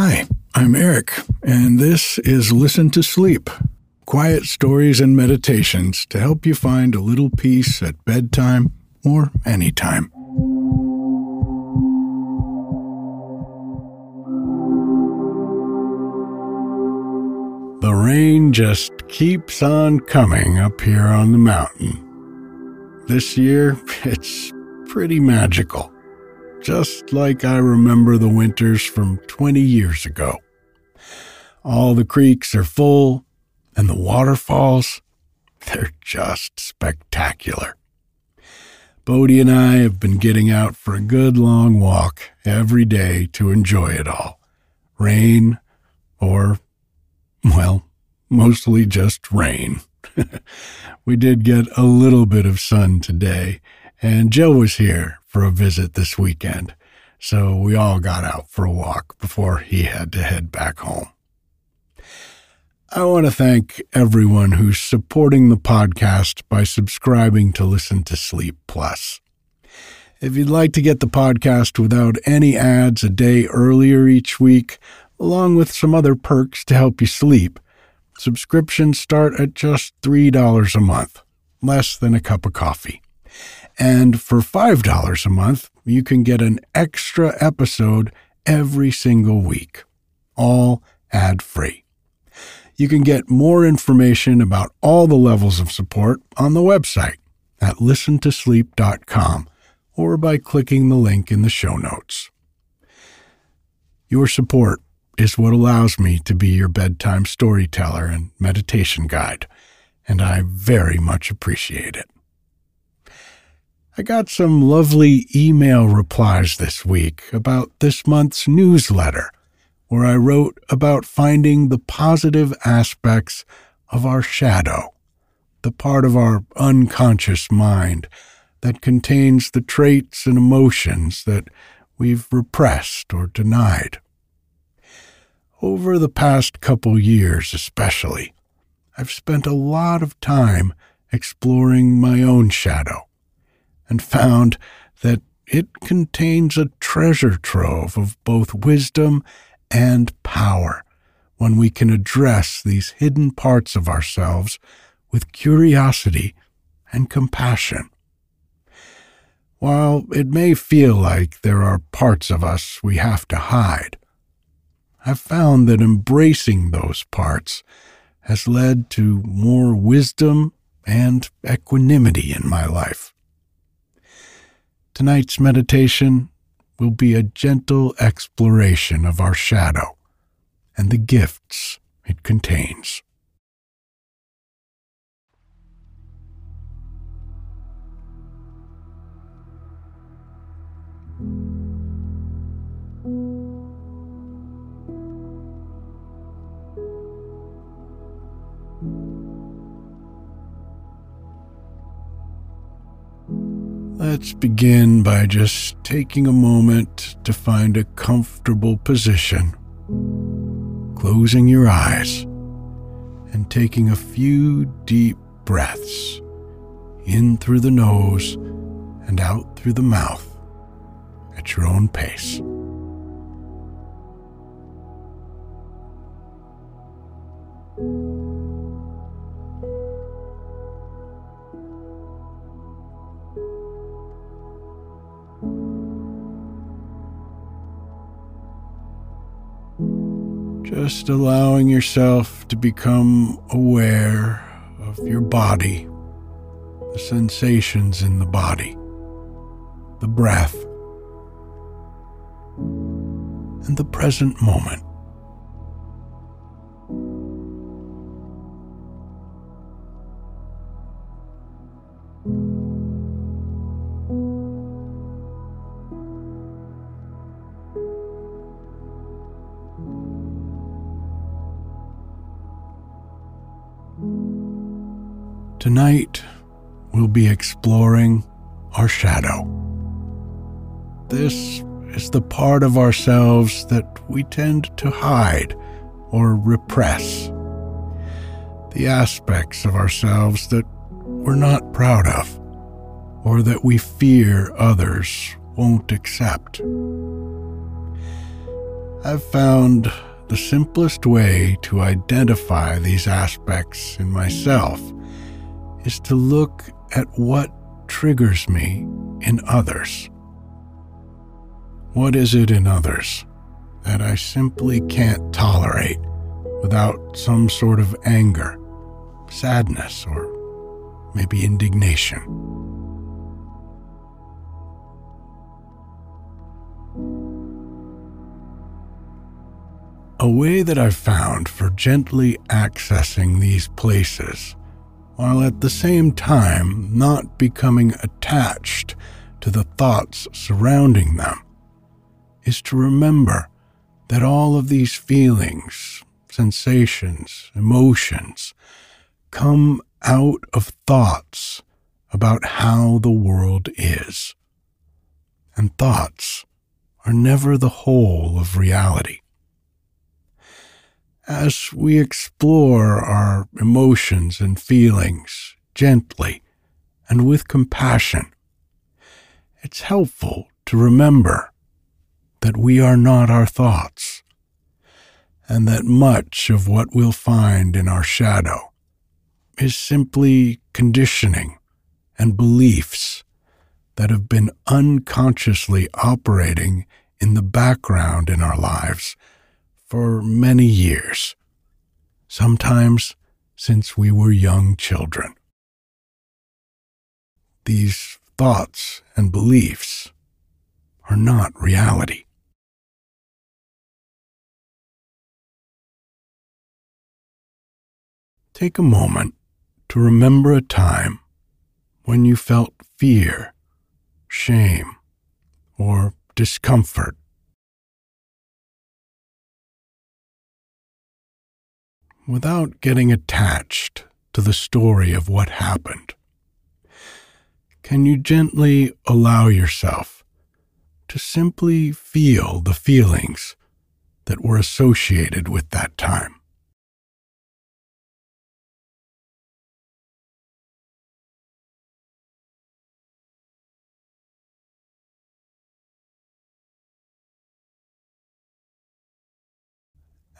Hi, I'm Eric, and this is Listen to Sleep quiet stories and meditations to help you find a little peace at bedtime or anytime. The rain just keeps on coming up here on the mountain. This year, it's pretty magical, just like I remember the winters from 20 years ago. All the creeks are full, and the waterfalls, they're just spectacular. Bodie and I have been getting out for a good long walk every day to enjoy it all. Rain or, well, mostly just rain. we did get a little bit of sun today, and Joe was here for a visit this weekend, so we all got out for a walk before he had to head back home. I want to thank everyone who's supporting the podcast by subscribing to Listen to Sleep Plus. If you'd like to get the podcast without any ads a day earlier each week, along with some other perks to help you sleep, subscriptions start at just $3 a month, less than a cup of coffee. And for $5 a month, you can get an extra episode every single week, all ad free. You can get more information about all the levels of support on the website at listentosleep.com or by clicking the link in the show notes. Your support is what allows me to be your bedtime storyteller and meditation guide, and I very much appreciate it. I got some lovely email replies this week about this month's newsletter where I wrote about finding the positive aspects of our shadow, the part of our unconscious mind that contains the traits and emotions that we've repressed or denied. Over the past couple years, especially, I've spent a lot of time exploring my own shadow and found that it contains a treasure trove of both wisdom and power when we can address these hidden parts of ourselves with curiosity and compassion. While it may feel like there are parts of us we have to hide, I've found that embracing those parts has led to more wisdom and equanimity in my life. Tonight's meditation will be a gentle exploration of our shadow and the gifts it contains. Let's begin by just taking a moment to find a comfortable position, closing your eyes, and taking a few deep breaths in through the nose and out through the mouth at your own pace. Just allowing yourself to become aware of your body, the sensations in the body, the breath, and the present moment. Tonight, we'll be exploring our shadow. This is the part of ourselves that we tend to hide or repress. The aspects of ourselves that we're not proud of or that we fear others won't accept. I've found the simplest way to identify these aspects in myself is to look at what triggers me in others. What is it in others that I simply can't tolerate without some sort of anger, sadness, or maybe indignation? A way that I've found for gently accessing these places, while at the same time not becoming attached to the thoughts surrounding them, is to remember that all of these feelings, sensations, emotions come out of thoughts about how the world is. And thoughts are never the whole of reality as we explore our emotions and feelings gently and with compassion, it's helpful to remember that we are not our thoughts, and that much of what we'll find in our shadow is simply conditioning and beliefs that have been unconsciously operating in the background in our lives for many years, sometimes since we were young children. These thoughts and beliefs are not reality. Take a moment to remember a time when you felt fear, shame, or discomfort without getting attached to the story of what happened? Can you gently allow yourself to simply feel the feelings that were associated with that time?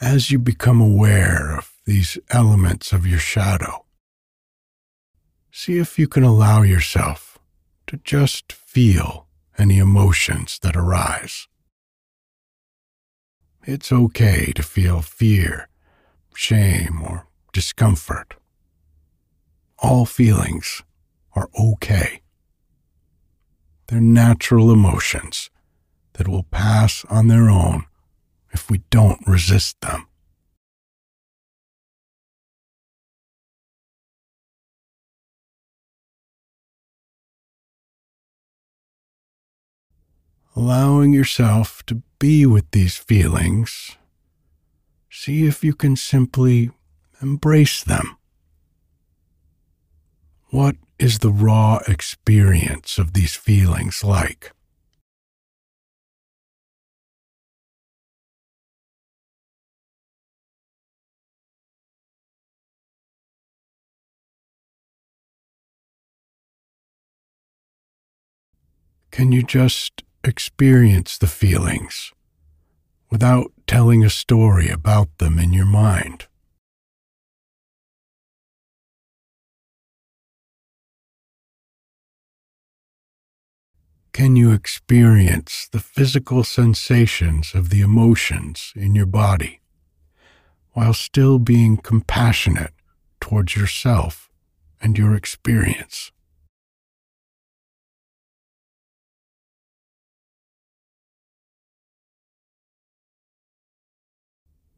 As you become aware of these elements of your shadow. See if you can allow yourself to just feel any emotions that arise. It's okay to feel fear, shame, or discomfort. All feelings are okay. They're natural emotions that will pass on their own if we don't resist them. Allowing yourself to be with these feelings, see if you can simply embrace them. What is the raw experience of these feelings like? Can you just experience the feelings without telling a story about them in your mind. Can you experience the physical sensations of the emotions in your body while still being compassionate towards yourself and your experience?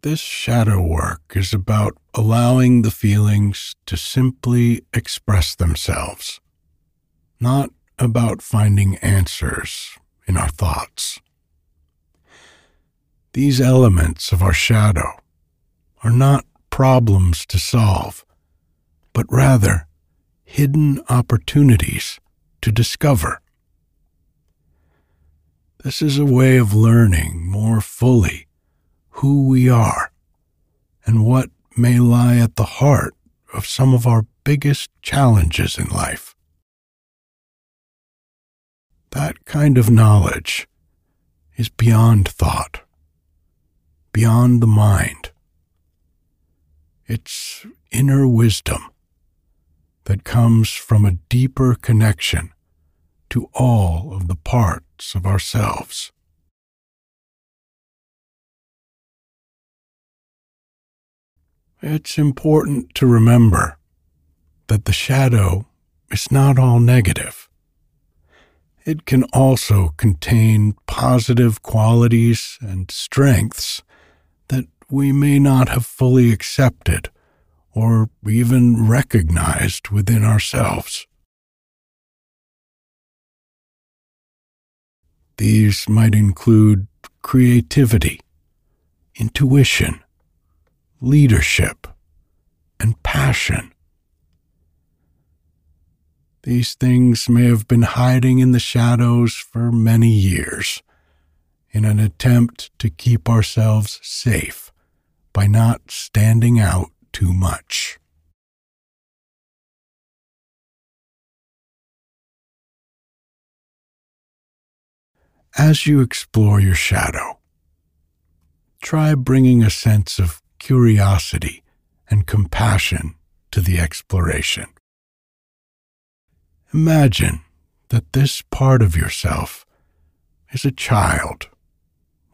This shadow work is about allowing the feelings to simply express themselves, not about finding answers in our thoughts. These elements of our shadow are not problems to solve, but rather hidden opportunities to discover. This is a way of learning more fully who we are and what may lie at the heart of some of our biggest challenges in life. That kind of knowledge is beyond thought. beyond the mind. It's inner wisdom that comes from a deeper connection to all of the parts of ourselves. It's important to remember that the shadow is not all negative. It can also contain positive qualities and strengths that we may not have fully accepted or even recognized within ourselves. These might include creativity, intuition, leadership, and passion. These things may have been hiding in the shadows for many years in an attempt to keep ourselves safe by not standing out too much. As you explore your shadow, try bringing a sense of curiosity and compassion to the exploration. Imagine that this part of yourself is a child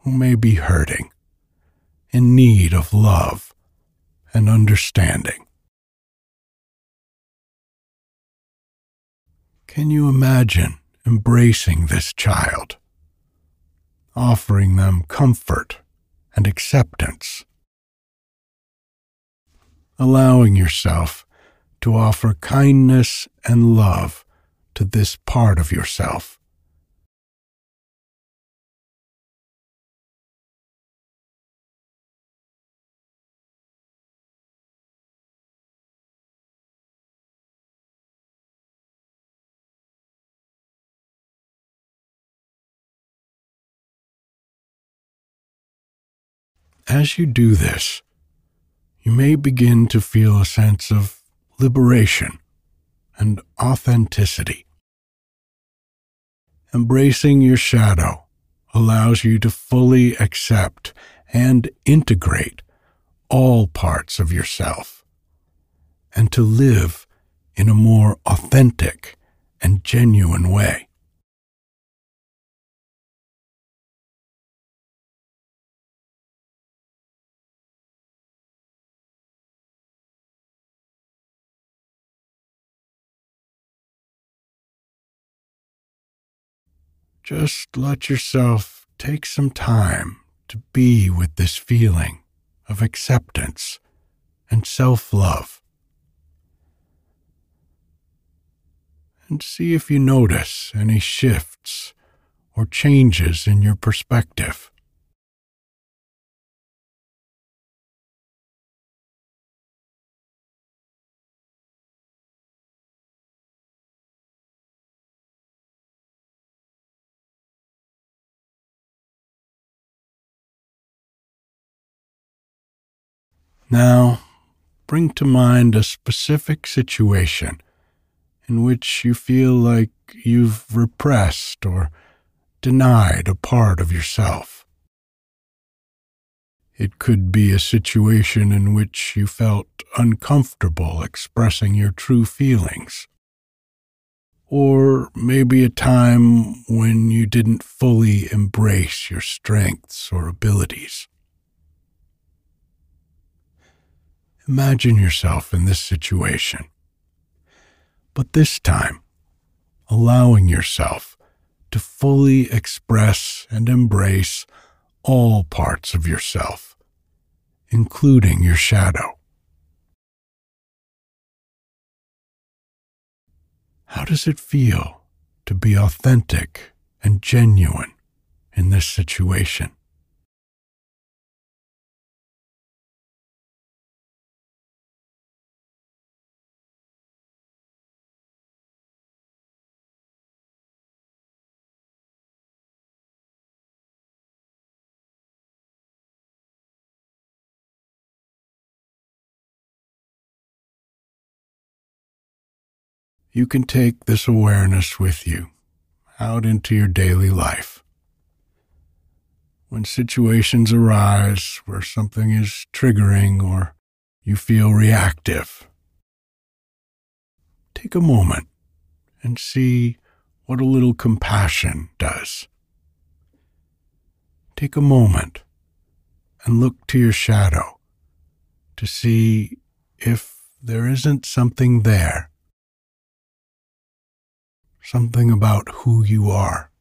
who may be hurting, in need of love and understanding. Can you imagine embracing this child, offering them comfort and acceptance? Allowing yourself to offer kindness and love to this part of yourself. As you do this, you may begin to feel a sense of liberation and authenticity. Embracing your shadow allows you to fully accept and integrate all parts of yourself and to live in a more authentic and genuine way. Just let yourself take some time to be with this feeling of acceptance and self love. And see if you notice any shifts or changes in your perspective. Now, bring to mind a specific situation in which you feel like you've repressed or denied a part of yourself. It could be a situation in which you felt uncomfortable expressing your true feelings. Or maybe a time when you didn't fully embrace your strengths or abilities. Imagine yourself in this situation. But this time, allowing yourself to fully express and embrace all parts of yourself, including your shadow. How does it feel to be authentic and genuine in this situation? You can take this awareness with you out into your daily life. when situations arise where something is triggering or you feel reactive. Take a moment and see what a little compassion does. Take a moment and look to your shadow to see if there isn't something there, something about who you are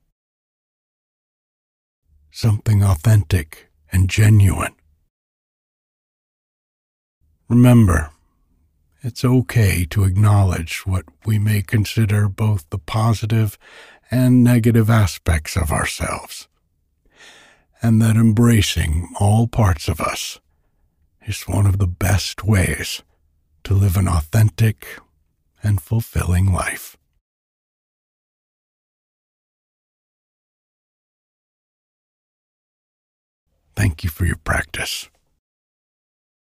something authentic and genuine. Remember, it's okay to acknowledge what we may consider both the positive and negative aspects of ourselves, and that embracing all parts of us is one of the best ways to live an authentic and fulfilling life. Thank you for your practice.